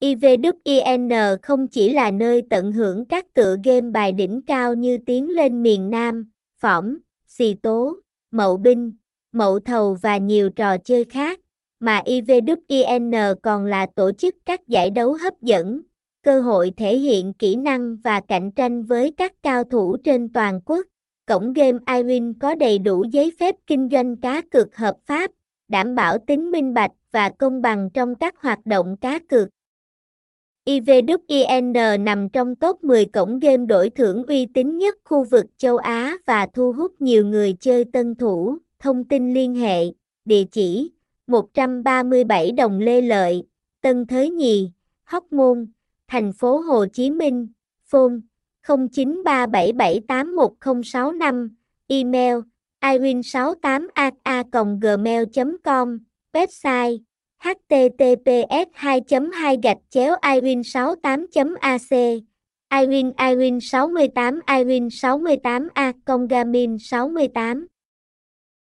IVWIN không chỉ là nơi tận hưởng các tựa game bài đỉnh cao như Tiến lên miền Nam, Phỏng, Xì Tố, Mậu Binh, Mậu Thầu và nhiều trò chơi khác, mà IVWIN còn là tổ chức các giải đấu hấp dẫn, cơ hội thể hiện kỹ năng và cạnh tranh với các cao thủ trên toàn quốc. Cổng game iWin có đầy đủ giấy phép kinh doanh cá cược hợp pháp, đảm bảo tính minh bạch và công bằng trong các hoạt động cá cược. IVWIN nằm trong top 10 cổng game đổi thưởng uy tín nhất khu vực châu Á và thu hút nhiều người chơi tân thủ. Thông tin liên hệ, địa chỉ 137 Đồng Lê Lợi, Tân Thới Nhì, Hóc Môn, thành phố Hồ Chí Minh, phone 0937781065, email iwin68aa.gmail.com, website https 2 2 gạch chéo iwin 68 ac iwin iwin 68 iwin 68 a, congamin 68